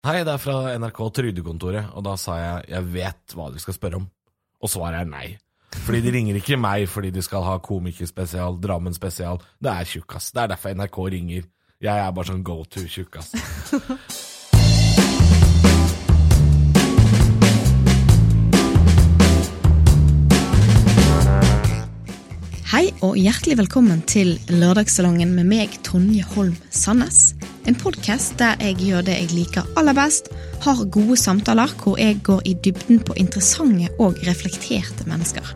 Hei, det er fra NRK Trygdekontoret, og da sa jeg jeg vet hva dere skal spørre om. Og svaret er nei. Fordi de ringer ikke meg fordi de skal ha komikerspesial, Drammen spesial. Det er tjukkas. Det er derfor NRK ringer. Jeg er bare sånn go to Hei og hjertelig velkommen til Lørdagssalongen med meg, Tonje Holm Sandnes. En podkast der jeg gjør det jeg liker aller best, har gode samtaler hvor jeg går i dybden på interessante og reflekterte mennesker.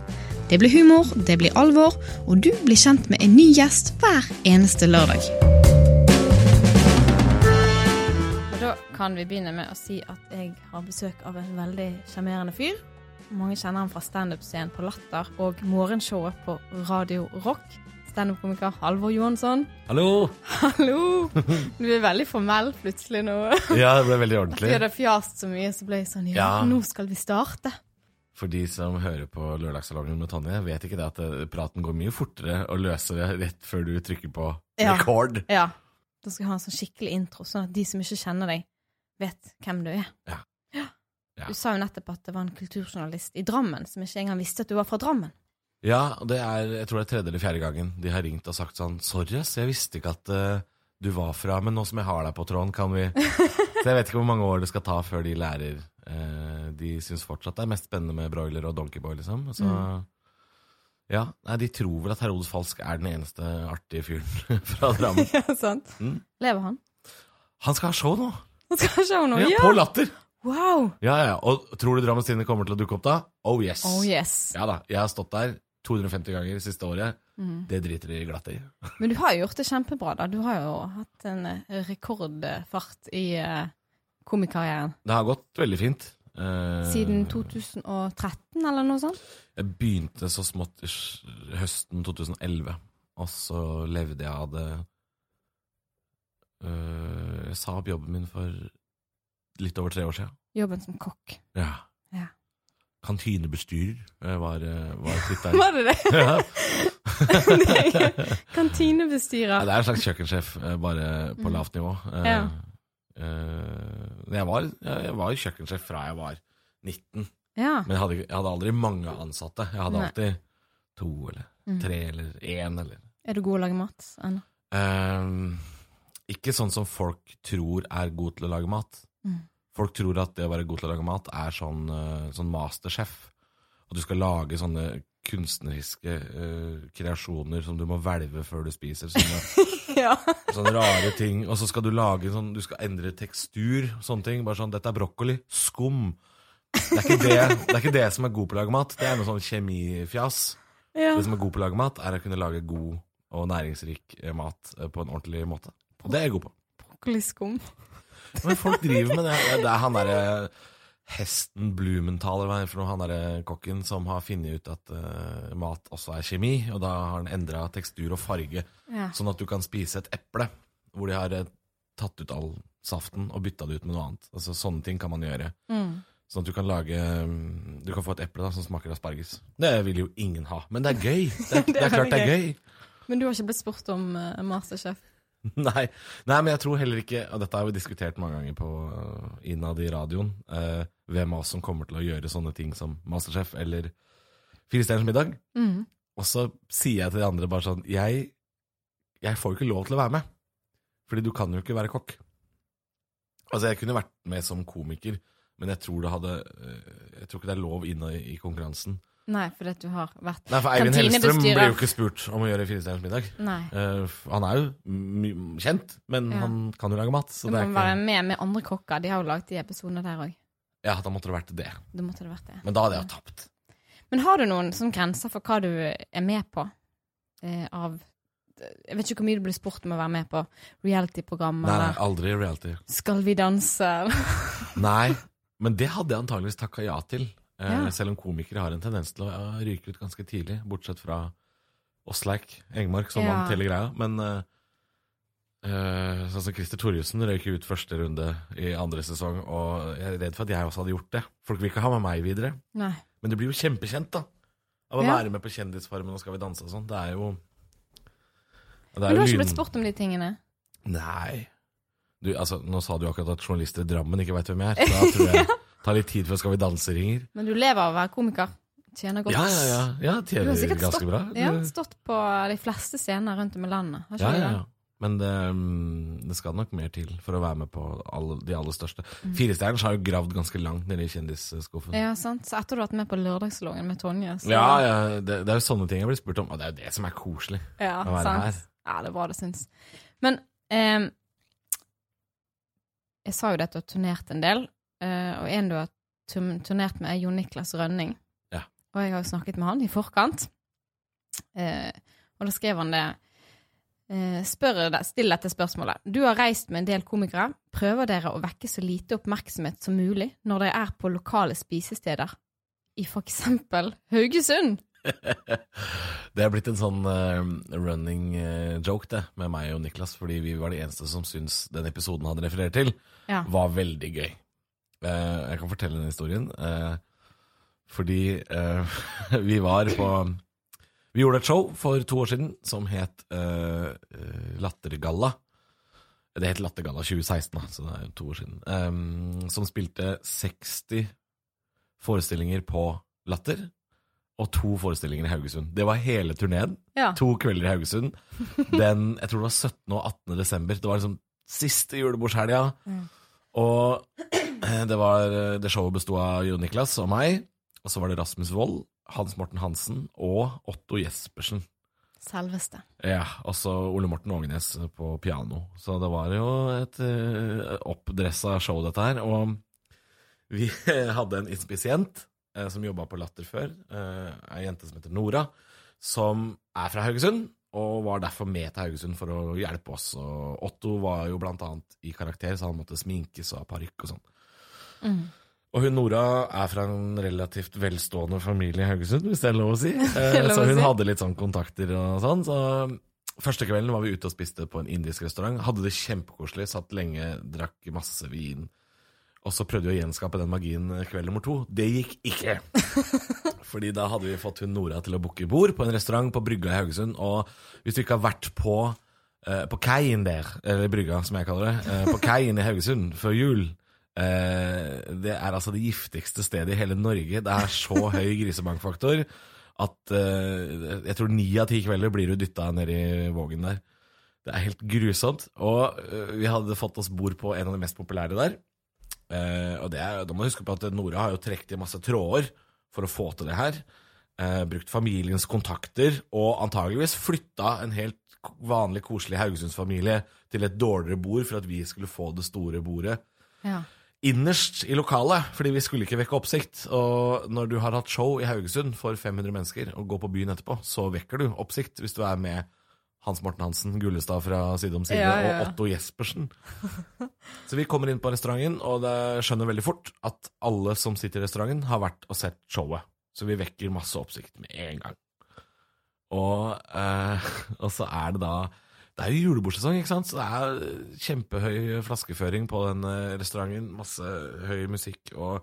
Det blir humor, det blir alvor, og du blir kjent med en ny gjest hver eneste lørdag. Og da kan vi begynne med å si at jeg har besøk av en veldig sjarmerende fyr. Mange kjenner ham fra standup-scenen på Latter og morgenshowet på Radio Rock. Standup-komiker Halvor Johansson. Hallo! Hallo! Du er veldig formell plutselig nå. Ja, det ble veldig Vi ordentlig. hadde fjast så mye, så ble jeg sånn Ja, nå skal vi starte. For de som hører på Lørdagssalongen med Tonje, vet ikke det at eh, praten går mye fortere å løse det rett før du trykker på Ja. record. Ja. Da skal jeg ha en sånn skikkelig intro, sånn at de som ikke kjenner deg, vet hvem du er. Ja. Ja. Du sa jo nettopp at det var en kulturjournalist i Drammen som ikke engang visste at du var fra Drammen. Ja, og det er jeg tror det er tredje eller fjerde gangen de har ringt og sagt sånn Sorry, ass, jeg visste ikke at uh, du var fra Men nå som jeg har deg på tråden, kan vi Så jeg vet ikke hvor mange år det skal ta før de lærer. uh, de syns fortsatt det er mest spennende med broiler og donkeyboy, liksom. Så ja, nei, de tror vel at Herodes Falsk er den eneste artige fyren fra Drammen. ja, sant? Mm. Lever han? Han skal ha show nå! Han skal ha show nå, Ja, ja! På Latter! Wow! Ja, ja. Og tror du Drammens Tidende kommer til å dukke opp da? Oh yes. Oh yes. Ja da. Jeg har stått der 250 ganger siste året. Mm. Det driter de glatt i. Men du har jo gjort det kjempebra, da. Du har jo hatt en eh, rekordfart i uh, komikarrieren. Det har gått veldig fint. Uh, Siden 2013, eller noe sånt? Jeg begynte så smått i høsten 2011, og så levde jeg av det uh, Jeg sa opp jobben min for litt over tre år siden. Jobben som kokk. Ja. Ja. Kantinebestyrer eh, var, eh, var tittelen. Var det det? ja. Kantinebestyrer. Ja, det er en slags kjøkkensjef, eh, bare på Mm. lavt nivå. Ja. jeg, var, jeg, var kjøkkensjef fra jeg var 19, Ja. men jeg hadde, jeg hadde aldri mange ansatte. Jeg hadde Nei. alltid to eller Mm. tre eller én eller Er du god å lage mat ennå? Um, Ikke sånn som folk tror er god til å lage mat. Folk tror at det å være god til å lage mat er sånn, eh, sånn masterchef. Og du skal lage sånne kunstneriske uh, kreasjoner som du må hvelve før du spiser. Sånne, Ja. sånne rare ting. Og så skal du lage sånn Du skal endre tekstur. og Sånne ting. Bare sånn Dette er brokkoli. Skum. Det er ikke det, det, er ikke det som er god på å lage mat. Det er noe sånn kjemifjas. ja. Det som er god på å lage mat, er å kunne lage god og næringsrik mat eh, på en ordentlig måte. Og det er jeg god på. Brokkoliskum. Men folk driver med det. Det er han derre Hesten Blumenthal, eller hva er for noe, han derre kokken som har funnet ut at uh, mat også er kjemi, og da har han endra tekstur og farge, Ja. sånn at du kan spise et eple hvor de har uh, tatt ut all saften og bytta det ut med noe annet. Altså Sånne ting kan man gjøre. Mm. Sånn at du kan lage Du kan få et eple da som smaker asparges. Det vil jo ingen ha, men det er gøy. Det er, det er klart det er gøy. Men du har ikke blitt spurt om uh, Masterchef? Nei, nei, men jeg tror heller ikke Og dette har vi diskutert mange ganger på uh, innad i radioen. eh, hvem av oss som kommer til å gjøre sånne ting som Masterchef eller Fire stjerners middag. Mm. Og så sier jeg til de andre bare sånn Jeg, jeg får jo ikke lov til å være med. Fordi du kan jo ikke være kokk. Altså, jeg kunne vært med som komiker, men jeg tror det hadde eh, Jeg tror ikke det er lov inne i, i konkurransen. Nei, fordi at du har vært Nei, for Eivind Hellstrøm blir ble jo ikke spurt om å gjøre Firestjerners middag. Nei. Eh, han er jo kjent, men Ja. han kan jo lage mat. Så Du det må ikke være med med andre kokker. De har jo laget de episodene der òg. Ja, da måtte det vært det. Da måtte det vært det. Men da hadde jeg jo tapt. Men har du noen sånn grenser for hva du er med på? Eh, av Jeg vet ikke hvor mye du blir spurt om å være med på reality-program, Nei, nei, aldri reality. Skal vi danse? Nei, men det hadde jeg antageligvis takka ja til. Eh, Ja. Selv om komikere har en tendens til å ryke ut ganske tidlig, bortsett fra Åsleik Engmark, som Ja. vant hele greia. Men eh, sånn som Christer Torjussen røyk ut første runde i andre sesong, og jeg er redd for at jeg også hadde gjort det. Folk vil ikke ha med meg videre. Nei. Men det blir jo kjempekjent, da. Av å Ja. være med på Kjendisfarmen og Skal vi danse og sånn. Det er jo det er Men du har ikke blitt spurt om de tingene? Nei. du, altså, Nå sa du akkurat at journalister i Drammen ikke veit hvem jeg er. Da tror jeg tar litt tid før Skal vi danse-ringer. Men du lever av å være komiker. Tjener godt. Ja, ja, ja. ja Du tjener har sikkert ganske stått, bra. ja, Du- stått på de fleste scener rundt om i landet. Har ikke ja, ja, ja. Men det, mm, det skal nok mer til for å være med på alle, de aller største. Mm. Firestjerners har jo gravd ganske langt nede i kjendisskuffen. Ja, sant. Så etter du har vært med på Lørdagssalongen med Tonje, så Ja, ja det, det er jo sånne ting jeg blir spurt om, og det er jo det som er koselig. Ja, å være sant. her. Ja, det er bra det syns. Men eh, jeg sa jo det at du har turnert en del, og en du har turnert med, er Jon Niklas Rønning. Ja. Og jeg har jo snakket med han i forkant, eh, og da skrev han det eh, Spør Still dette spørsmålet. Du har reist med en del komikere. Prøver dere å vekke så lite oppmerksomhet som mulig når dere er på lokale spisesteder, i for eksempel Haugesund? Det er blitt en sånn uh, running eh, joke, det, med meg og Niklas, fordi vi var de eneste som syntes den episoden han refererte til, Ja. var veldig gøy. Eh, jeg kan fortelle den historien. eh, fordi eh, vi var på Vi gjorde et show for to år siden som het Lattergalla. Det het Lattergalla 2016, da, så det er jo to år siden. som spilte 60 forestillinger på Latter og to forestillinger i Haugesund. Det var hele turneen. Ja. To kvelder i Haugesund. Den, jeg tror det var 17. og 18. desember. Det var liksom siste julebordshelga. Og eh, det, var, det showet besto av Jon Niklas og meg. Og så var det Rasmus Wold, Hans Morten Hansen og Otto Jespersen. Selveste. Ja, og så Ole Morten Ågenes på piano. Så det var jo et uh, oppdressa show, dette her. Og vi hadde en inspisient uh, som jobba på Latter før. uh, Ei jente som heter Nora, som er fra Haugesund. Og var derfor med til Haugesund for å hjelpe oss. Og Otto var jo blant annet i karakter, så han måtte sminkes og ha parykk og sånn. Og hun Nora er fra en relativt velstående familie i Haugesund, hvis det er lov å si. Eh, så hun hadde litt sånn kontakter og sånn. Så første kvelden var vi ute og spiste på en indisk restaurant. Hadde det kjempekoselig, satt lenge, drakk masse vin. Og så prøvde vi å gjenskape den magien kveld nummer to. Det gikk ikke. Fordi da hadde vi fått hun Nora til å booke bord på en restaurant på Brygga i Haugesund. Og hvis du ikke har vært på, eh, på kaien der, eller Brygga som jeg kaller det, eh, på kaien i Haugesund før jul Det er altså det giftigste stedet i hele Norge. Det er så høy grisebankfaktor at eh, jeg tror ni av ti kvelder blir du dytta ned i vågen der. Det er helt grusomt. Og eh, vi hadde fått oss bord på en av de mest populære der. Eh, og det er, da må du huske på at Nora har jo trukket i masse tråder for å få til det her. Eh, brukt familiens kontakter, og antageligvis flytta en helt vanlig, koselig Haugesundsfamilie til et dårligere bord for at vi skulle få det store bordet Ja. Innerst i lokalet, fordi vi skulle ikke vekke oppsikt. Og når du har hatt show i Haugesund for 500 mennesker og går på byen etterpå, så vekker du oppsikt hvis du er med Hans Morten Hansen, Gullestad fra Side om side, Ja, ja, ja. og Otto Jespersen. Så vi kommer inn på restauranten, og det skjønner veldig fort at alle som sitter i restauranten, har vært og sett showet. Så vi vekker masse oppsikt med en gang. Og, eh, og så er det da Det er jo julebordsesong, ikke sant? Så det er kjempehøy flaskeføring på den eh, restauranten. Masse høy musikk. Og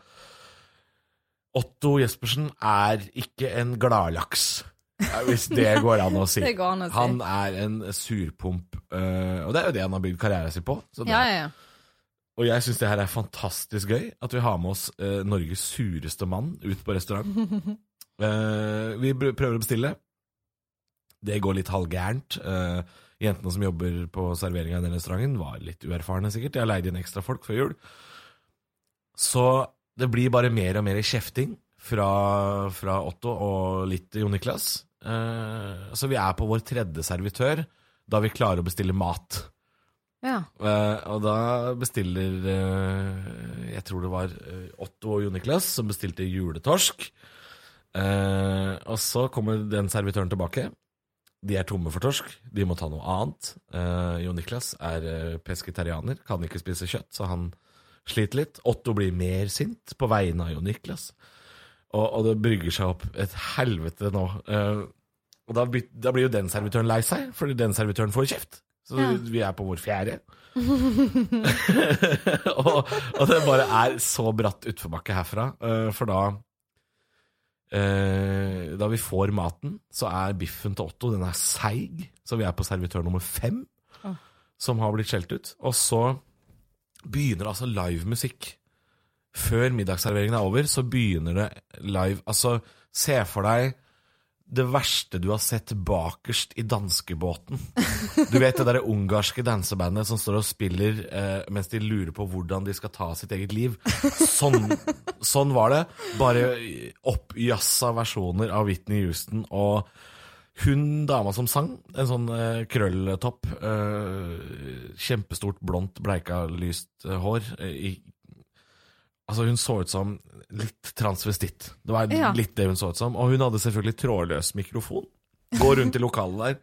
Otto Jespersen er ikke en gladlaks, eh, hvis det går an å si. Det går an å si. Han er en surpomp, eh, og det er jo det han har bygd karrieren sin på. Ja, ja, ja. Og jeg syns det her er fantastisk gøy, at vi har med oss eh, Norges sureste mann ut på restaurant. Eh, vi prøver å bestille. Det går litt halvgærent. Uh, jentene som jobber på serveringa i den restauranten, var litt uerfarne, sikkert. Jeg har leid inn ekstra folk før jul. Så det blir bare mer og mer kjefting fra, fra Otto og litt Jon Niklas. Eh, så vi er på vår tredje servitør da vi klarer å bestille mat. ja. Eh, og da bestiller eh, Jeg tror det var Otto og Jon Niklas som bestilte juletorsk. Eh, og så kommer den servitøren tilbake. De er tomme for torsk. De må ta noe annet. Uh, Jon Niklas er uh, pesketarianer, kan ikke spise kjøtt, så han sliter litt. Otto blir mer sint på vegne av Jon Niklas. Og, og det brygger seg opp et helvete nå. Uh, og da, da blir jo den servitøren lei seg, fordi den servitøren får kjeft. Så Ja. vi er på vår fjerde. og, og det bare er så bratt utforbakke herfra, uh, for da Da vi får maten, så er biffen til Otto Den er seig, så vi er på servitør nummer fem, oh. som har blitt skjelt ut. Og så begynner det altså livemusikk. Før middagsserveringen er over, så begynner det live Altså, se for deg det verste du har sett bakerst i danskebåten. Du vet det derre ungarske dansebandet som står og spiller eh, mens de lurer på hvordan de skal ta sitt eget liv. Sånn, sånn var det. Bare oppjassa versjoner av Whitney Houston og hun dama som sang, en sånn eh, krølltopp, eh, kjempestort, blondt, bleika, lyst eh, hår eh, i Altså, hun så ut som litt transvestitt. Det var Ja. litt det hun så ut som. Og hun hadde selvfølgelig trådløs mikrofon. Går rundt i lokalet der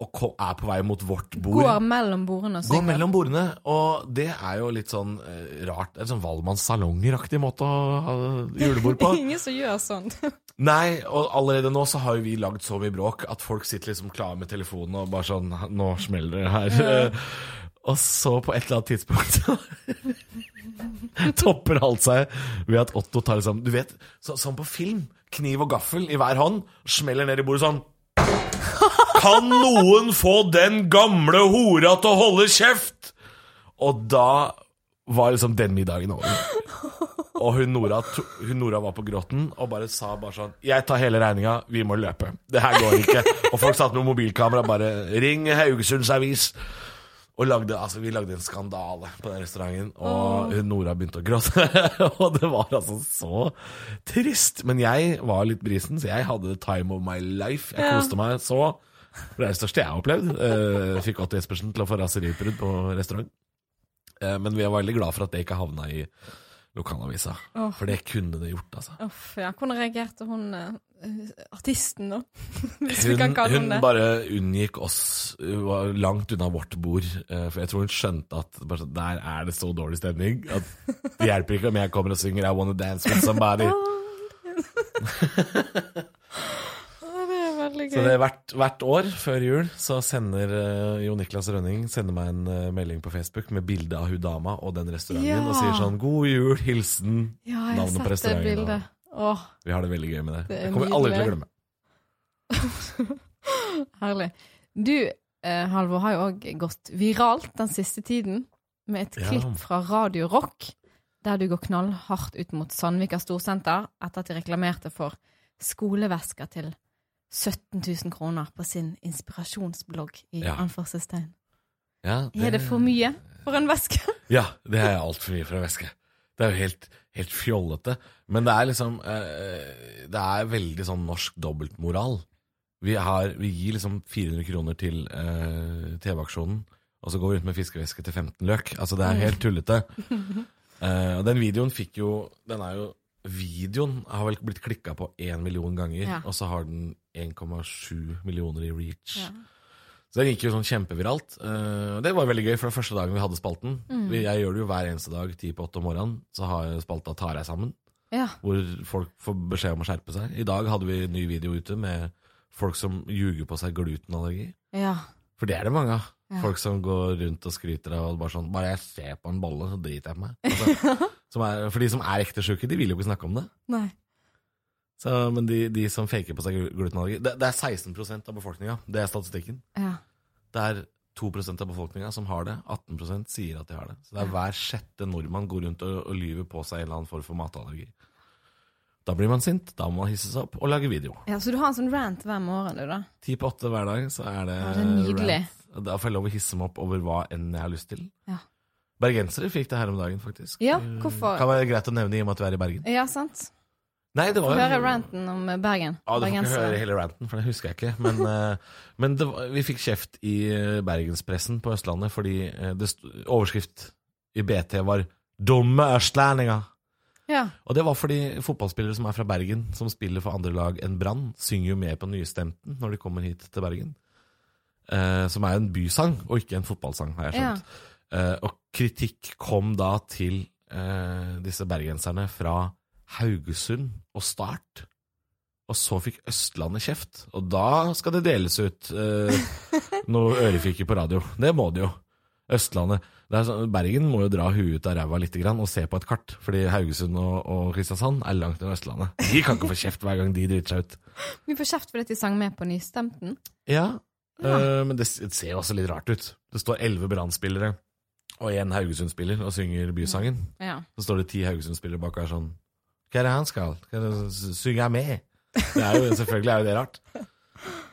og er på vei mot vårt bord. Går mellom bordene Går mellom bordene, og det er jo litt sånn eh, rart. En sånn Valmanns salonger-aktig måte å ha julebord på. Ingen som gjør sånn. Nei, og allerede nå så har jo vi lagd så mye bråk at folk sitter liksom klare med telefonen og bare sånn Nå smeller det her. Og så på et eller annet tidspunkt topper alt seg ved at Otto tar liksom Du vet, så, sånn på film. Kniv og gaffel i hver hånd. Smeller ned i bordet sånn. Kan noen få den gamle hora til å holde kjeft? Og da var liksom den middagen over. Og hun Nora, hun Nora var på gråten og bare sa bare sånn Jeg tar hele regninga, vi må løpe. Det her går ikke. Og folk satt med mobilkamera bare Ring Haugesunds Avis. Og lagde, altså, vi lagde en skandale på den restauranten, og hun Nora begynte å gråte. og det var altså så trist. Men jeg var litt brisen, så jeg hadde the time of my life. Jeg Ja. koste meg så. Det er det største jeg har opplevd. Uh, fikk Otto Jespersen til å få raseriutbrudd på restaurant. Uh, men vi var veldig glad for at det ikke havna i lokalavisa. Oh. For det kunne det gjort, altså. Uff, ja. Hvordan reagerte hun eh, artisten, da? Hvis vi Hun, kan kalle hun hun bare unngikk oss, hun var langt unna vårt bord. eh, For jeg tror hun skjønte at der er det så dårlig stemning at det hjelper ikke om jeg kommer og synger I Wanna Dance With Somebody. Så det er hvert, hvert år før jul så sender uh, Jo Niklas Rønning sender meg en uh, melding på Facebook med bilde av hun dama og den restauranten, Ja. og sier sånn 'God jul, hilsen'. Ja, jeg navnet på restauranten. Åh, Vi har det veldig gøy med det. Det Det kommer vi aldri til å glemme. herlig. Du, eh, Halvor, har jo òg gått viralt den siste tiden med et Ja. klipp fra Radio Rock, der du går knallhardt ut mot Sandvika Storsenter etter at de reklamerte for skolevesker til 17 000 kroner på sin inspirasjonsblogg i Ja. anførselstegn. Ja, Er det for mye for en veske? Ja, det er altfor mye for en veske. Det er jo helt, helt fjollete. Men det er liksom eh, Det er veldig sånn norsk dobbeltmoral. Vi, har, vi gir liksom 400 kroner til eh, TV-aksjonen, og så går vi ut med fiskeveske til 15 løk. Altså, det er helt tullete. Eh, og den videoen fikk jo Den er jo Videoen har vel blitt klikka på én million ganger, Ja. og så har den 1,7 millioner i reach. Ja. Så den gikk jo sånn kjempeviralt. Eh, det var veldig gøy, for det første dagen vi hadde spalten. Mm. Jeg gjør det jo hver eneste dag, ti på åtte om morgenen. Så har jeg spalta Tar jeg sammen, Ja. hvor folk får beskjed om å skjerpe seg. I dag hadde vi en ny video ute med folk som ljuger på seg glutenallergi. ja. For det er det mange av. Ja. Folk som går rundt og skryter av bare sånn Bare jeg ser på en bolle, så driter jeg på meg. Altså, som er, for de som er ekte sjuke, de vil jo ikke snakke om det. Nei. Så, men de, de som faker på seg glutenallergi det, det er 16% av befolkninga. Det er statistikken. Ja. Det er 2% av befolkninga som har det. 18% sier at de har det. Så det er hver sjette nordmann går rundt og, og lyver på seg en eller annen form for matallergi. Da blir man sint, da må man hisse seg opp og lage video. ja. Så du har en sånn rant hver morgen, du, da? Ti på åtte hver dag, så er det, Ja, det er nydelig. rant. Da får jeg lov å hisse meg opp over hva enn jeg har lyst til. Ja. Bergensere fikk det her om dagen, faktisk. Ja, Eh, hvorfor? Kan være greit å nevne i og med at vi er i Bergen. Ja, sant. Nei, det var høre ranten om Bergen. Ja, Du får ikke høre hele ranten, for det husker jeg ikke. Men, eh, men det, var- vi fikk kjeft i eh, bergenspressen på Østlandet fordi eh, det sto, overskrift i BT var 'Dumme østlendinger'. Ja. Og det var fordi fotballspillere som er fra Bergen, som spiller for andre lag enn Brann, synger jo mer på Nystemten når de kommer hit til Bergen. Eh, som er en bysang, og ikke en fotballsang, har jeg skjønt. Eh, og kritikk kom da til eh, disse bergenserne fra Haugesund og Start. Og så fikk Østlandet kjeft. Og da skal det deles ut eh, noe ørefiker på radio. Det må det jo. Østlandet. Det er sånn, Bergen må jo dra huet ut av ræva litt grann og se på et kart. Fordi Haugesund og, og Kristiansand er langt unna Østlandet. De kan ikke få kjeft hver gang de driter seg ut. Vi får kjeft fordi de sang med på Nystemten. Ja, eh, men det det ser jo også litt rart ut. Det står elleve Brann-spillere og en Haugesund-spiller og synger bysangen. Ja. Så står det ti Haugesund-spillere bak og er sånn Hva er det han skal? Hva er det, s- jeg med? Det er jo, selvfølgelig er jo det rart.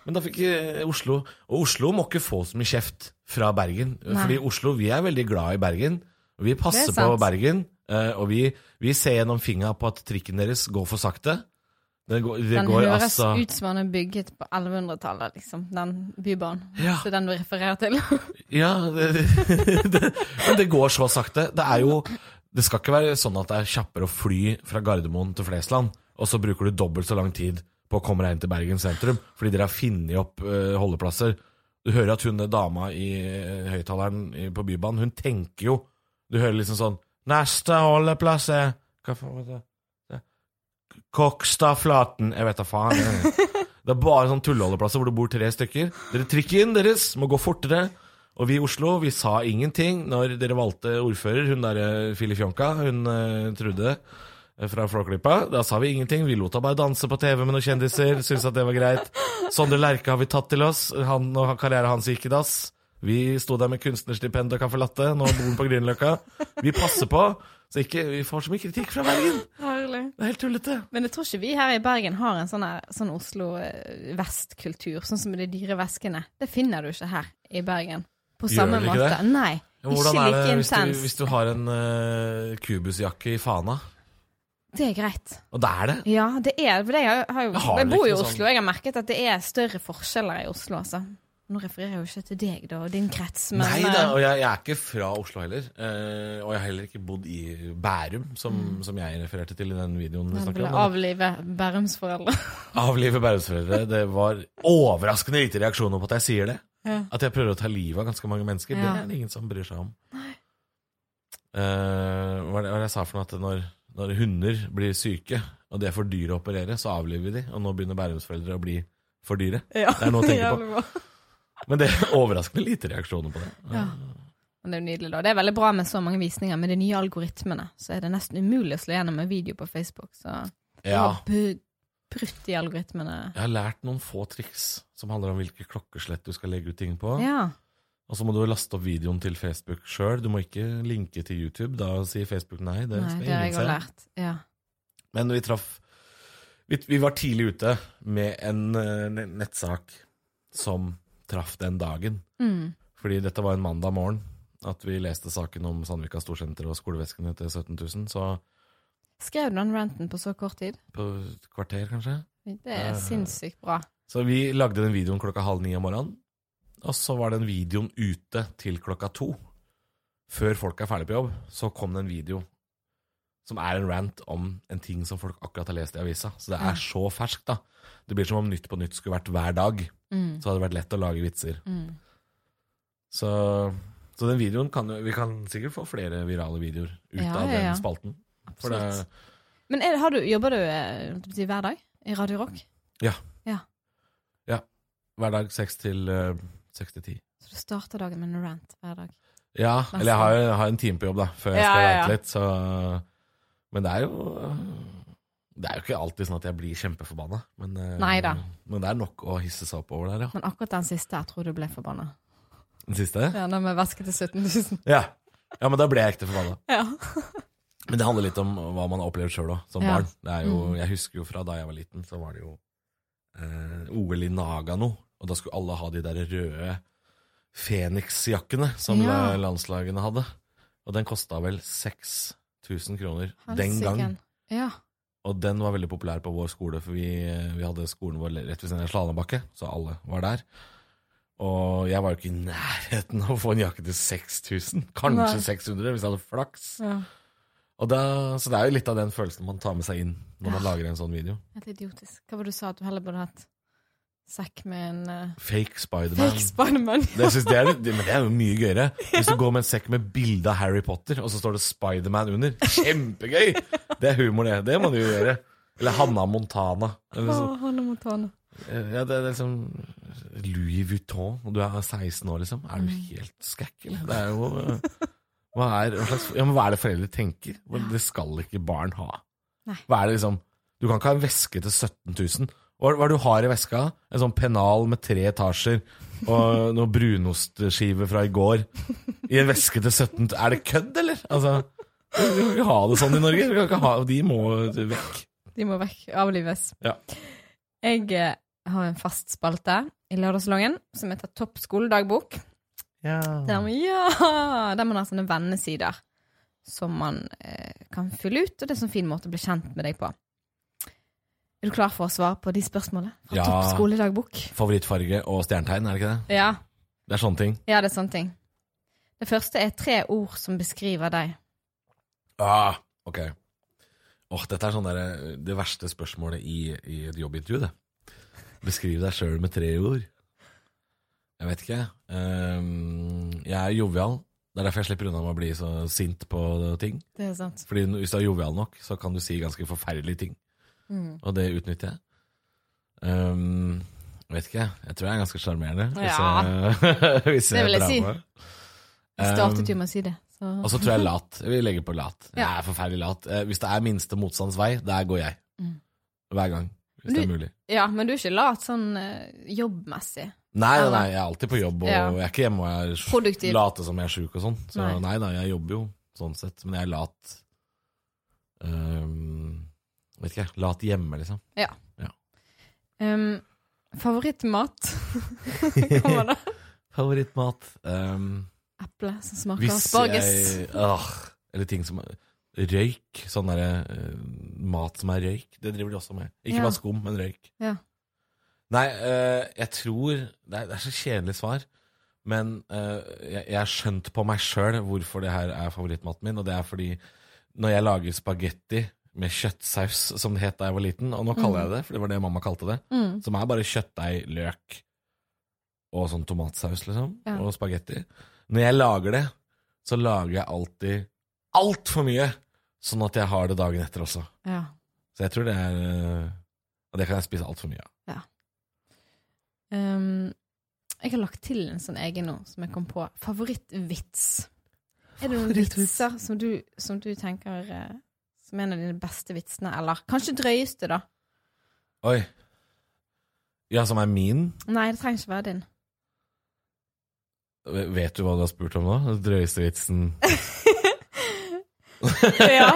Men da fikk eh, Oslo Og Oslo må ikke få så mye kjeft fra Bergen. Nei. Fordi Oslo, vi er veldig glad i Bergen. Vi passer er på. Bergen. eh, Og vi, vi ser gjennom fingra på at trikken deres går for sakte. Den, går, Den går høres altså ut som den er bygget på 1100-tallet, liksom. Den bybanen. Ja. Så den du refererer til. Ja, det, det, men det går så sakte. Det er jo Det skal ikke være sånn at det er kjappere å fly fra Gardermoen til Flesland, og så bruker du dobbelt så lang tid på å komme deg inn til Bergen sentrum, fordi dere har funnet opp uh, holdeplasser. Du hører at hun dama i uh, høyttaleren på Bybanen, hun tenker jo Du hører liksom sånn Neste holdeplass er Hva faen? Kokstadflaten Jeg vet da faen. Det er bare sånn tulleholdeplasser hvor det bor tre stykker. Dere Trikken deres må gå fortere. Og vi i Oslo vi sa ingenting når dere valgte ordfører, hun derre Filifjonka, hun uh, Trude eh, fra Flåklypa. Da sa vi ingenting. Vi lot henne bare danse på TV med noen kjendiser. Syntes at det var greit. Sondre Lerche har vi tatt til oss. Han og karrieren hans gikk i dass. Vi sto der med kunstnerstipend og caffè latte. Nå bor han på Grünerløkka. Vi passer på, så ikke vi får så mye kritikk fra Bergen. Herlig. Det er helt tullete. Men jeg tror ikke vi her i Bergen har en sånn, sånn Oslo-vestkultur vest-kultur, sånn som med de dyre veskene. Det finner du ikke her i Bergen. På Gjør samme måte. det? Nei. Ja, ikke like det hvis du, hvis du har en uh, kubusjakke i Fana? Det er greit. Og det er det? Ja, det er for jeg, har jo, Jeg jeg bor jo i Oslo, sånn- og jeg har merket at det er større forskjeller i Oslo, altså. Nå refererer jeg jo ikke til deg da, og din krets, men Nei eh, da, og jeg, jeg er ikke fra Oslo heller. eh, og jeg har heller ikke bodd i Bærum, som, som jeg refererte til i den videoen vi ville om. Avlive Bærums foreldre. Avlive Bærumsforeldre. Det var overraskende lite reaksjoner på at jeg sier det. Ja. At jeg prøver å ta livet av ganske mange mennesker. Ja. Det er det ingen som bryr seg om. Uh, hva er det det jeg sa for noe? At når, når hunder blir syke, og de er for dyre å operere, så avliver vi de. Og nå begynner Bærumsforeldre å bli for dyre. Ja. Det er noe å tenke på. Men det er overraskende lite reaksjoner på det. Ja. Men det er jo nydelig, da. Det er veldig bra med så mange visninger. Med de nye algoritmene så er det nesten umulig å slå gjennom en video på Facebook. Så det Ja. har bu- brutt i algoritmene. Jeg har lært noen få triks som handler om hvilke klokkeslett du skal legge ut ting på. Ja. Og så må du laste opp videoen til Facebook sjøl. Du må ikke linke til YouTube. Da sier Facebook nei. Det Nei, det har jeg også lært. Ja. Men vi traff vi, vi var tidlig ute med en eh, nettsak som traff den dagen. Mm. Fordi dette var en mandag morgen at vi leste saken om Sandvika Storsenter og skoleveskene til 17 000. Så Skrev du den ranten på så kort tid? på et kvarter, kanskje. Det er uh, sinnssykt bra. Så vi lagde den videoen klokka halv ni om morgenen. Og så var den videoen ute til klokka to. Før folk er ferdig på jobb, så kom det en video som er en rant om en ting som folk akkurat har lest i avisa. Så det Ja. er så ferskt, da. Det blir som om Nytt på Nytt skulle vært hver dag. Mm. Så hadde det vært lett å lage vitser. Mm. Så, så den videoen kan jo Vi kan sikkert få flere virale videoer ut Ja, av ja, ja. den spalten. For det, Men er, har du, jobber du eh, hver dag i Radio Rock? Ja hver dag seks til eh, seks til ti. Så du starter dagen med en rant hver dag? Ja, Nesten. eller jeg har, jeg har en time på jobb, da, før jeg Ja, skal ja, ja. litt, så Men det er jo Det er jo ikke alltid sånn at jeg blir kjempeforbanna. Men, eh, Neida. men det er nok å hisse seg opp over der, ja. Men akkurat den siste, jeg tror du ble forbanna. Den siste? Ja, den med væske til 17 000. Ja. ja, men da ble jeg ekte forbanna. Ja. Men det handler litt om hva man har opplevd sjøl òg, som Ja. barn. Det jo, Mm. Jeg husker jo fra da jeg var liten, så var det jo eh, OL i Nagano. Og da skulle alle ha de der røde Fenix-jakkene som Ja. landslagene hadde. Og den kosta vel 6000 kroner den gang. Ja. Og den var veldig populær på vår skole, for vi, vi hadde skolen vår rett ved siden av Slalåmbakke, så alle var der. Og jeg var jo ikke i nærheten av å få en jakke til 6000. Kanskje Nei. 600 hvis jeg hadde flaks. ja. Og da, så det er jo litt av den følelsen man tar med seg inn når man lager en sånn video. Helt idiotisk. Hva var det du sa? At du heller burde hatt sekk med en uh, Fake Spiderman. fake Spiderman? Det, det, er, det, men det er jo mye gøyere. Hvis du går med en sekk med bilde av Harry Potter, og så står det Spiderman under. Kjempegøy! Det er humor, det. Det må du jo gjøre. Eller Hanna Montana. Eller Å, oh, Hanna Montana. ja, det er liksom Louis Vuitton, og du er 16 år, liksom. Er du Mm. helt skækk, eller? Det er jo hva er, ja, hva er det foreldre tenker? Det skal ikke barn ha. Hva er det liksom Du kan ikke ha en veske til 17 000 Hva hva er det du har i veska? En sånn pennal med tre etasjer og noen brunostskive fra i går i en veske til 17 Er det kødd, eller? Altså, vi kan ikke ha det sånn i Norge. Vi kan ikke ha, de må vekk. De må vekk. Avlives. Ja. Jeg eh, har en fast spalte i Lørdagssalongen som heter Topp skoledagbok. Der, man- ja, der man har sånne vennesider som man eh, kan fylle ut, og det er en sånn fin måte å bli kjent med deg på. Er du klar for å svare på de spørsmålene fra Ja. Topp skoledagbok? Favorittfarge og stjernetegn, er det ikke det? Ja. Det er sånne ting. ja, det er sånne ting. Det første er tre ord som beskriver deg. Ah, ok. Åh, dette er sånn der, det verste spørsmålet i, i et jobbintervju, det. Beskriv deg sjøl med tre ord. Jeg vet ikke. Um, jeg er jovial. Det er derfor jeg slipper unna med å bli så sint på ting. Det er sant. Fordi hvis du er jovial nok, så kan du si ganske forferdelige ting. Mm. Og det utnytter jeg. Um, jeg vet ikke. Jeg tror jeg er ganske sjarmerende. hvis Ja. jeg- hvis Det vil jeg si. på. Jeg startet jo med å si det. Så. Og så tror jeg lat. Jeg vil legge på lat. Jeg er forferdelig lat. Eh, Hvis det er minste motstands vei, der går jeg. Mm. Hver gang. Hvis du, det er mulig. Ja, men du er ikke lat sånn eh, jobbmessig. Nei, nei, nei, jeg er alltid på jobb, og Ja. jeg er ikke hjemme og jeg Produktiv. later som jeg er sjuk og sånn. Så Nei. nei. da, jeg jobber jo sånn sett. Men jeg er lat Ehm, Vet ikke, lat hjemme, liksom. Um, favorittmat? Kommer det? Favorittmat um, Eple som smaker Hvis asparges. jeg åh, Eller ting som Røyk. Sånn derre eh, mat som er røyk. Det driver de også med. Ikke Ja. bare skum, men røyk. Ja. Nei, eh, jeg tror det er, det er så kjedelig svar. Men eh, jeg, jeg har skjønt på meg sjøl hvorfor det her er favorittmaten min. Og det er fordi når jeg lager spagetti med kjøttsaus, som det het da jeg var liten Og nå kaller jeg det, for det var det mamma kalte det. Mm. Som er bare kjøttdeig, løk og sånn tomatsaus, liksom. Ja. Og spagetti. Når jeg lager det, så lager jeg alltid altfor mye, sånn at jeg har det dagen etter også. Ja. Så jeg tror det er øh, Og det kan jeg spise altfor mye av. Um, jeg har lagt til en sånn egen nå, som jeg kom på. Favorittvits. Er det noen vitser som du, som du tenker eh, som en av dine beste vitsene? Eller kanskje drøyeste, da? Oi. Ja, som er min? Nei, det trenger ikke være din. Vet du hva du har spurt om nå? Den drøyeste vitsen? Ja.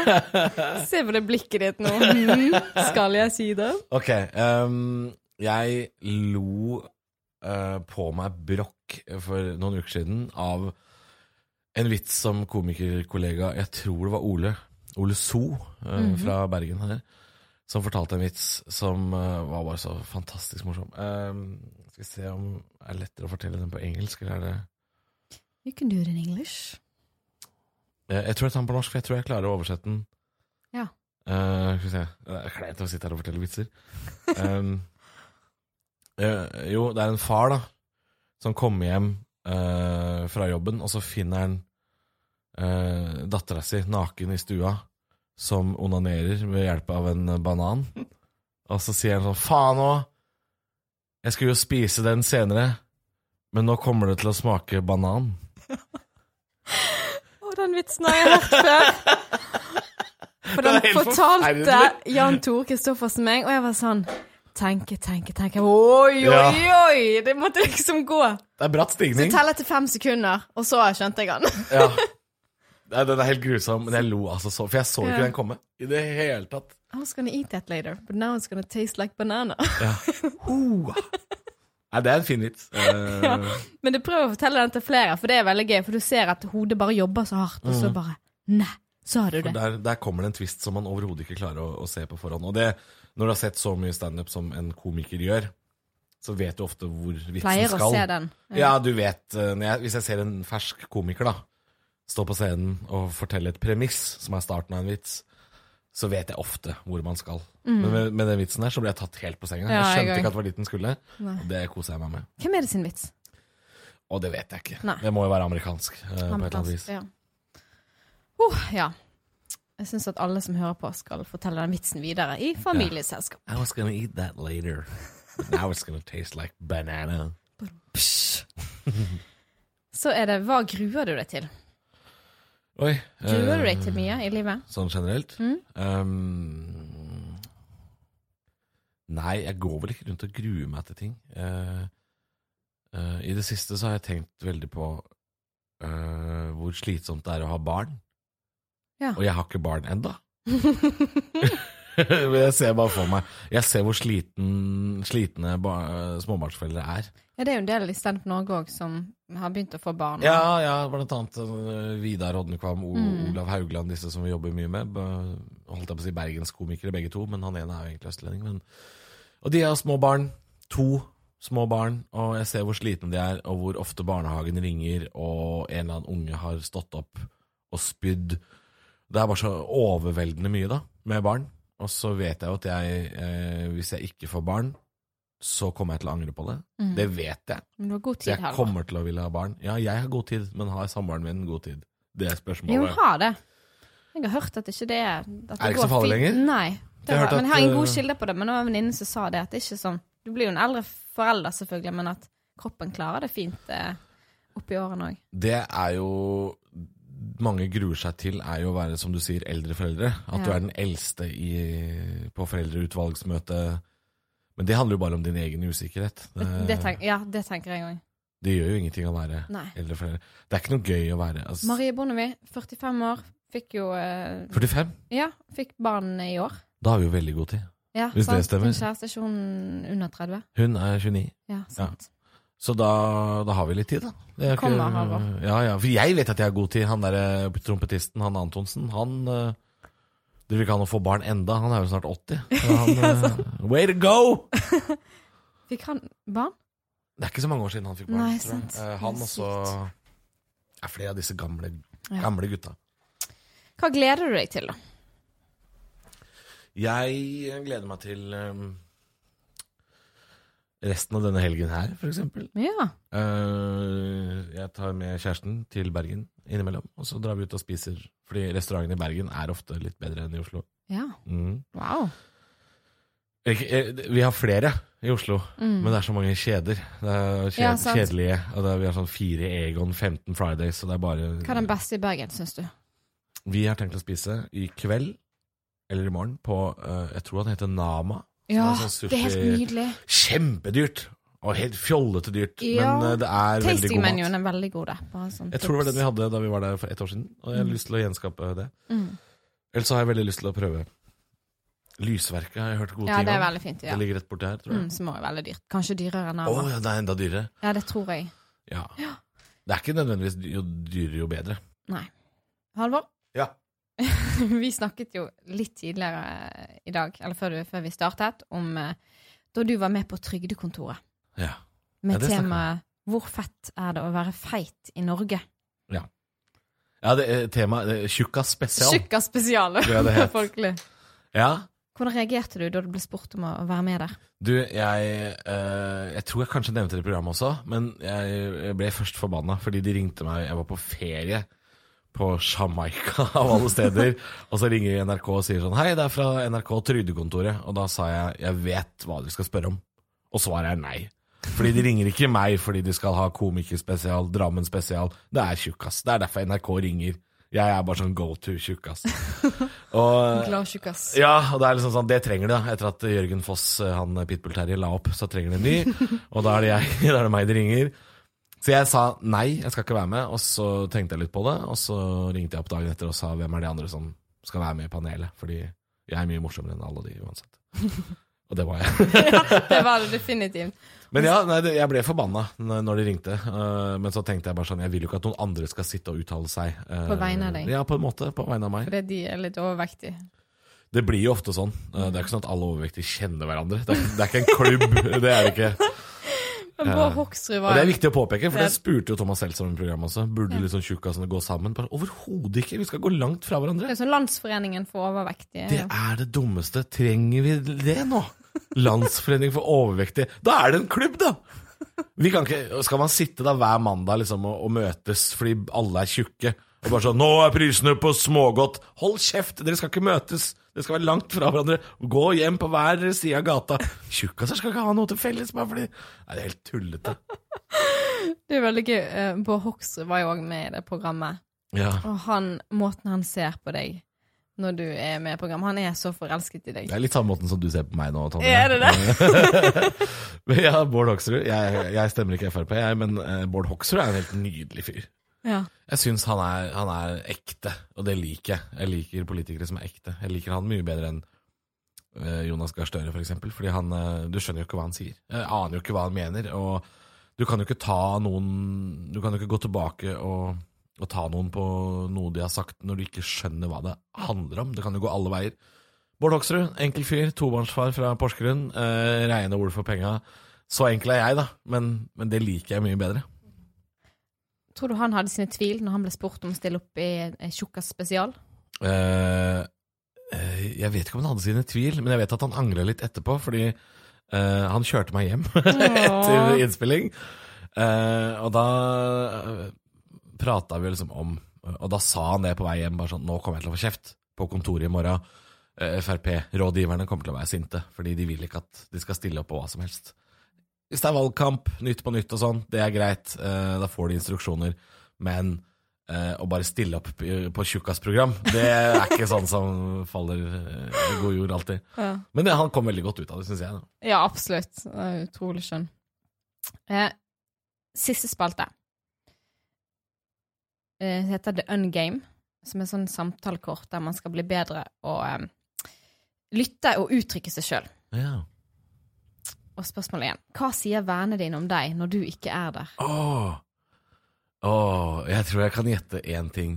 Se på det blikket ditt nå. Mm, skal jeg si det? Ok. ehm, jeg lo uh, på meg brokk for noen uker siden av en vits som komikerkollega Jeg tror det var Ole. Ole So uh, mm -hmm. fra Bergen her. Som fortalte en vits som uh, var bare så fantastisk morsom. Skal vi se om det er lettere å fortelle den på engelsk, eller er det You can do it in English. Jeg tror jeg tar den på norsk, for jeg tror jeg klarer å oversette den. Ja. Uh, skal vi se. Det er kleint å sitte her og fortelle vitser. um, jo, det er en far, da, som kommer hjem eh, fra jobben, og så finner han uh, dattera si naken i stua, som onanerer ved hjelp av en banan. Og så sier han sånn Faen òg! Jeg skulle jo spise den senere, men nå kommer det til å smake banan. Å, den vitsen har jeg hørt før. For den fortalte. Jan Tore Kristoffersen meg, og jeg var sånn Tenke, tenke, tenke. Oi, oi, Ja. oi! Det måtte liksom gå. Det er bratt stigning. Så teller teller til fem sekunder, og så skjønte jeg den. Ja. Den er helt grusom, men jeg lo altså så For jeg så ikke Ja. den komme i det hele tatt. I was gonna eat that later, but now it's gonna taste like banana. Ja. Uh. Nei, det er en fin vits. Uh... Ja. Men du prøver å fortelle den til flere, for det er veldig gøy. For du ser at hodet bare jobber så hardt, og så bare Nei, sa du det? der, der kommer det en twist som man overhodet ikke klarer å, å se på forhånd. Og det, når du har sett så mye standup som en komiker gjør, så vet du ofte hvor vitsen Pleier å se den. Ja, du vet eh, når jeg, Hvis jeg ser en fersk komiker da stå på scenen og fortelle et premiss, som er starten av en vits, så vet jeg ofte hvor man skal. Men med, med den vitsen der så ble jeg tatt helt på senga. Mm. Ja, jeg skjønte jeg ikke at det var dit den skulle. Nei. Og det koser jeg meg med. Hvem er det sin vits? Og det vet jeg ikke. Nei. Det må jo være amerikansk. amerikansk på et eller annet vis. Ja. Uh, ja. Jeg syns at alle som hører på, skal fortelle den vitsen videre i familieselskap. I was gonna eat that later. But now it's gonna taste like banana. Så er det Hva gruer du deg til? Oi. Gruer du eh, deg til mye i livet? Sånn generelt? Mm. Um, Nei, jeg går vel ikke rundt og gruer meg til ting. Uh, uh, I det siste så har jeg tenkt veldig på eh, hvor slitsomt det er å ha barn. Ja. Og jeg har ikke barn. Men jeg ser bare for meg Jeg ser hvor sliten, slitne småbarnsforeldre er. Ja, det er jo en del i Stand Norge òg som har begynt å få barn. Ja, ja, blant annet Vidar Hodnekvam, Mm. Olav Haugland, disse som vi jobber mye med. Holdt jeg på å si bergenskomikere begge to, men han ene er jo egentlig østlending. Men... Og de har små barn. To små barn. Og jeg ser hvor slitne de er, og hvor ofte barnehagen ringer, og en eller annen unge har stått opp og spydd. Det er bare så overveldende mye, da, med barn. Og så vet jeg jo at jeg, eh, hvis jeg ikke får barn, så kommer jeg til å angre på det. Mm. Det vet jeg. Men du har god Så tid, jeg her, kommer til å ville ha barn. Ja, jeg har god tid, men har samboeren min god tid? Det er Jo, spørsmålet. ha det. Jeg har hørt at ikke det er det Er det ikke så farlig lenger? Nei. Det Jeg har men jeg har at, en god uh, kilde på det, men det var en venninne som sa det. At det er ikke sånn Du blir jo en eldre forelder, selvfølgelig, men at kroppen klarer det fint eh, oppi årene òg. Det er jo mange gruer seg til, er jo å være, som du sier, eldre foreldre. At du er den eldste i, på foreldreutvalgsmøtet. Men det handler jo bare om din egen usikkerhet. Det, Det, det tenk, ja, det tenker jeg òg. det gjør jo ingenting å være Nei. eldre foreldre. Det er ikke noe gøy å være altså, Marie Bondevie, 45 år, fikk jo eh, 45? Ja, fikk barn i år. Da har vi jo veldig god tid. Ja, Hvis det sant? stemmer. Din kjæreste er ikke hun under 30? Hun er 29. Ja, sant. Så da, da har vi litt tid, da. Det er Kommer, Ja, ja. For jeg vet at jeg har god tid. Han der trompetisten, han Antonsen, han uh, driver ikke han å få barn enda. Han er jo snart 80. Ja, han, uh, way to go! Fikk han barn? Det er ikke så mange år siden han fikk barn. Nei, sant. Uh, han også er flere av disse gamle, gamle gutta. Hva gleder du deg til, da? Jeg gleder meg til eh, resten av denne helgen her, for eksempel. Ja. Uh, jeg tar med kjæresten til Bergen innimellom, og så drar vi ut og spiser. Fordi restaurantene i Bergen er ofte litt bedre enn i Oslo. ja. Mm. Wow. Eh, vi har flere i Oslo, Mm. men det er så mange kjeder. Det er kjed, Ja, kjedelige. Og det er, vi har sånn fire Egon, 15 Fridays, så det er bare Hva er den beste i Bergen, syns du? Vi har tenkt å spise i kveld, eller i morgen, på eh, Jeg tror han heter Nama. Ja, sånn det er helt nydelig. Kjempedyrt! Og helt fjollete dyrt. Ja, men eh, det er veldig god mat. Er veldig god der. Sånn Jeg tror det var den vi hadde da vi var der for ett år siden, og jeg har Mm. lyst til å gjenskape det. Mm. Ellers har jeg veldig lyst til å prøve Lysverket, har jeg hørt gode Ja, ting det er veldig fint. Ja. Det ligger rett borti her, tror jeg. Mm, som også er veldig dyrt. Kanskje dyrere enn Å Oh, ja, det er enda dyrere. Ja, det tror jeg. Ja. Det er ikke nødvendigvis jo dyrere jo bedre. Nei. Halvor, Ja. vi snakket jo litt tidligere i dag, eller før, du, før vi startet, om eh, da du var med på Trygdekontoret. ja. Med Ja, temaet 'Hvor fett er det å være feit i Norge?' Ja, det er tema det er Tjukkas spesial. Tjukka spesial. Folkelig. Ja. Hvordan reagerte du da du ble spurt om å være med der? Du, jeg eh, Jeg tror jeg kanskje nevnte det i programmet også, men jeg ble først forbanna fordi de ringte meg Jeg var på ferie på Jamaica, av alle steder. og så ringer NRK og sier sånn Hei, det er fra NRK Trygdekontoret. Og da sa jeg jeg vet hva dere skal spørre om. Og svaret er nei. Fordi de ringer ikke meg fordi de skal ha komikerspesial, Drammen spesial. Det er tjukkas. Det er derfor NRK ringer. Jeg er bare sånn go to tjukkas. Glad tjukkas. ja, og det er liksom sånn, det trenger de da Etter at Jørgen Foss, eh, han Pitbull Terje, la opp Så trenger de en ny Og da er det jeg, da er det meg de ringer Så jeg sa nei, jeg skal ikke være med Og så tenkte jeg litt på det Og så ringte jeg opp dagen etter og sa Hvem er de andre som skal være med i panelet Fordi jeg er mye morsommere enn alle de uansett Og det var jeg ja, Det var det definitivt. Men ja, nei, jeg ble forbanna når de ringte Eh, Men så tenkte jeg bare sånn Jeg vil jo ikke at noen andre skal sitte og uttale seg eh, På vegne av deg. Ja, på en måte, på vegne av meg Fordi de er litt overvektige. Det blir jo ofte sånn. Eh, Det er ikke sånn at alle overvektige kjenner hverandre. Det er, det er ikke en klubb. Det er det ikke. Bård Hoksrud Og det er viktig å påpeke, for det spurte jo Thomas Seltzer om i programmet også. Burde Ja. liksom tjukkasene gå sammen? Overhodet ikke! Vi skal gå langt fra hverandre. Det er sånn Landsforeningen for overvektige. Det er det dummeste. Trenger vi det nå? Landsforening for overvektige. Da er det en klubb, da! Vi kan ikke, skal man sitte da hver mandag liksom og, og møtes fordi alle er tjukke? Og bare sånn 'Nå er prisene på smågodt!' Hold kjeft! Dere skal ikke møtes! Dere skal være langt fra hverandre. Gå hjem på hver side av gata. Tjukkaser skal ikke ha noe til felles bare fordi Nei, det er helt tullete. Det er veldig gøy. Eh, Bård Hoksrud var jo òg med i det programmet. Ja. Og han, måten han ser på deg når du er med i programmet. Han er så forelsket i deg. Det er litt samme måten som du ser på meg nå, Tonje. Er det det? Ja, Bård Hoksrud. Jeg, jeg stemmer ikke Frp, jeg, men eh, Bård Hoksrud er en helt nydelig fyr. Ja. Jeg syns han, han er ekte, og det liker jeg. Jeg liker politikere som er ekte. Jeg liker han mye bedre enn eh, Jonas Gahr Støre. For Fordi han eh, Du skjønner jo ikke hva han sier. Jeg aner jo ikke hva han mener. Og du kan jo ikke ta noen Du kan jo ikke gå tilbake og, og ta noen på noe de har sagt, når du ikke skjønner hva det handler om. Det kan jo gå alle veier. Bård Hoksrud, enkel fyr, tobarnsfar fra Porsgrunn. Eh, Reine ord for penga. Så enkel er jeg, da, men, men det liker jeg mye bedre. Tror du han hadde sine tvil når han ble spurt om å stille opp i Tjukkas spesial? Uh, jeg vet ikke om han hadde sine tvil, men jeg vet at han angrer litt etterpå, fordi uh, han kjørte meg hjem etter innspilling. Og da uh, prata vi liksom om Og da sa han det på vei hjem, bare sånn Nå kommer jeg til å få kjeft på kontoret i morgen. Frp-rådgiverne kommer til å være sinte, fordi de vil ikke at de skal stille opp på hva som helst. Hvis det er valgkamp, Nytt på Nytt og sånn, det er greit. eh, da får de instruksjoner. Men eh, å bare stille opp på Tjukkas-program, det er ikke sånn som faller eh, i god jord alltid. Ja. Men det, han kom veldig godt ut av det, syns jeg. Da. Ja, absolutt. Det er utrolig skjønn. Eh, siste spalte. Eh, heter The Ungame, som er sånn samtalekort der man skal bli bedre og lytte og uttrykke seg sjøl. Ja. Og spørsmålet igjen. Hva sier vennene dine om deg når du ikke er der? Åh. Åh, jeg tror jeg kan gjette én ting.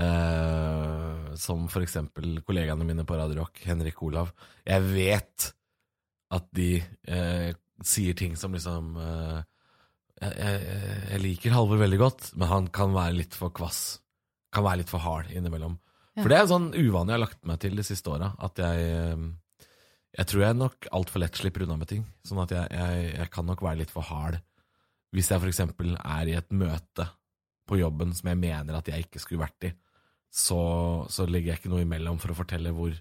Eh, som for eksempel kollegaene mine på Radio Rock, Henrik Olav. Jeg vet at de eh, sier ting som liksom eh, jeg, jeg, jeg liker Halvor veldig godt, men han kan være litt for kvass. Kan være litt for hard innimellom. Ja. For det er en sånn uvane jeg har lagt meg til de siste åra. At jeg eh, Jeg tror jeg nok altfor lett slipper unna med ting. Sånn at jeg, jeg, jeg kan nok være litt for hard hvis jeg f.eks. er i et møte på jobben som jeg mener at jeg ikke skulle vært i, så, så legger jeg ikke noe imellom for å fortelle hvor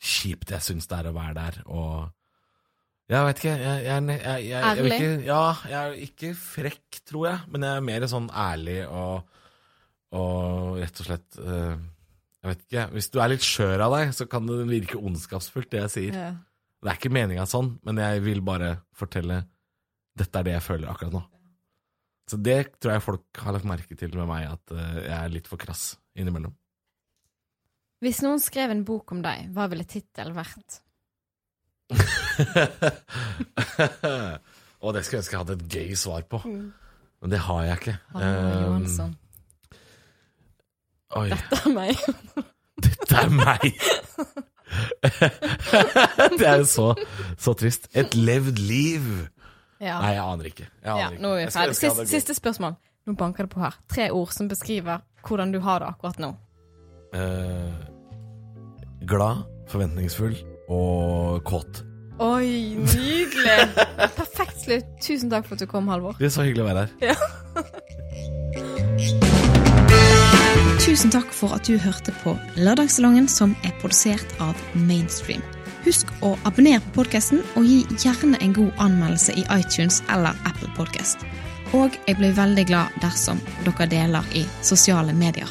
kjipt jeg syns det er å være der. Og jeg vet ikke jeg, jeg, jeg, jeg, ikke, Ja, jeg er ikke frekk, tror jeg, men jeg er mer sånn ærlig og, og rett og slett uh, Jeg vet ikke. Hvis du er litt skjør av deg, så kan det virke ondskapsfullt, det jeg sier. Ja. Det er ikke meninga sånn, men jeg vil bare fortelle dette er det jeg føler akkurat nå. Så det tror jeg folk har lagt merke til med meg, at eh, jeg er litt for krass innimellom. Hvis noen skrev en bok om deg, hva ville tittelen vært? Og det skulle jeg ønske jeg hadde et gøy svar på, men det har jeg ikke. Hallo, Um, Johansson. oi, Dette er meg. dette er meg! det er jo så, så trist. Et levd liv. Ja. Nei, jeg aner ikke. Jeg aner ja, ikke. nå er vi ferdig. Siste, siste spørsmål. Nå banker det på her. Tre ord som beskriver hvordan du har det akkurat nå. Eh, glad, forventningsfull og kåt. Oi, nydelig! Perfekt slutt. Tusen takk for at du kom, Halvor. Det er så hyggelig å være her. Tusen takk for at du hørte på Lørdagssalongen, som er produsert av Mainstream. Husk å abonnere på podkasten, og gi gjerne en god anmeldelse i iTunes eller Apple Podcast. Og jeg blir veldig glad dersom dere deler i sosiale medier.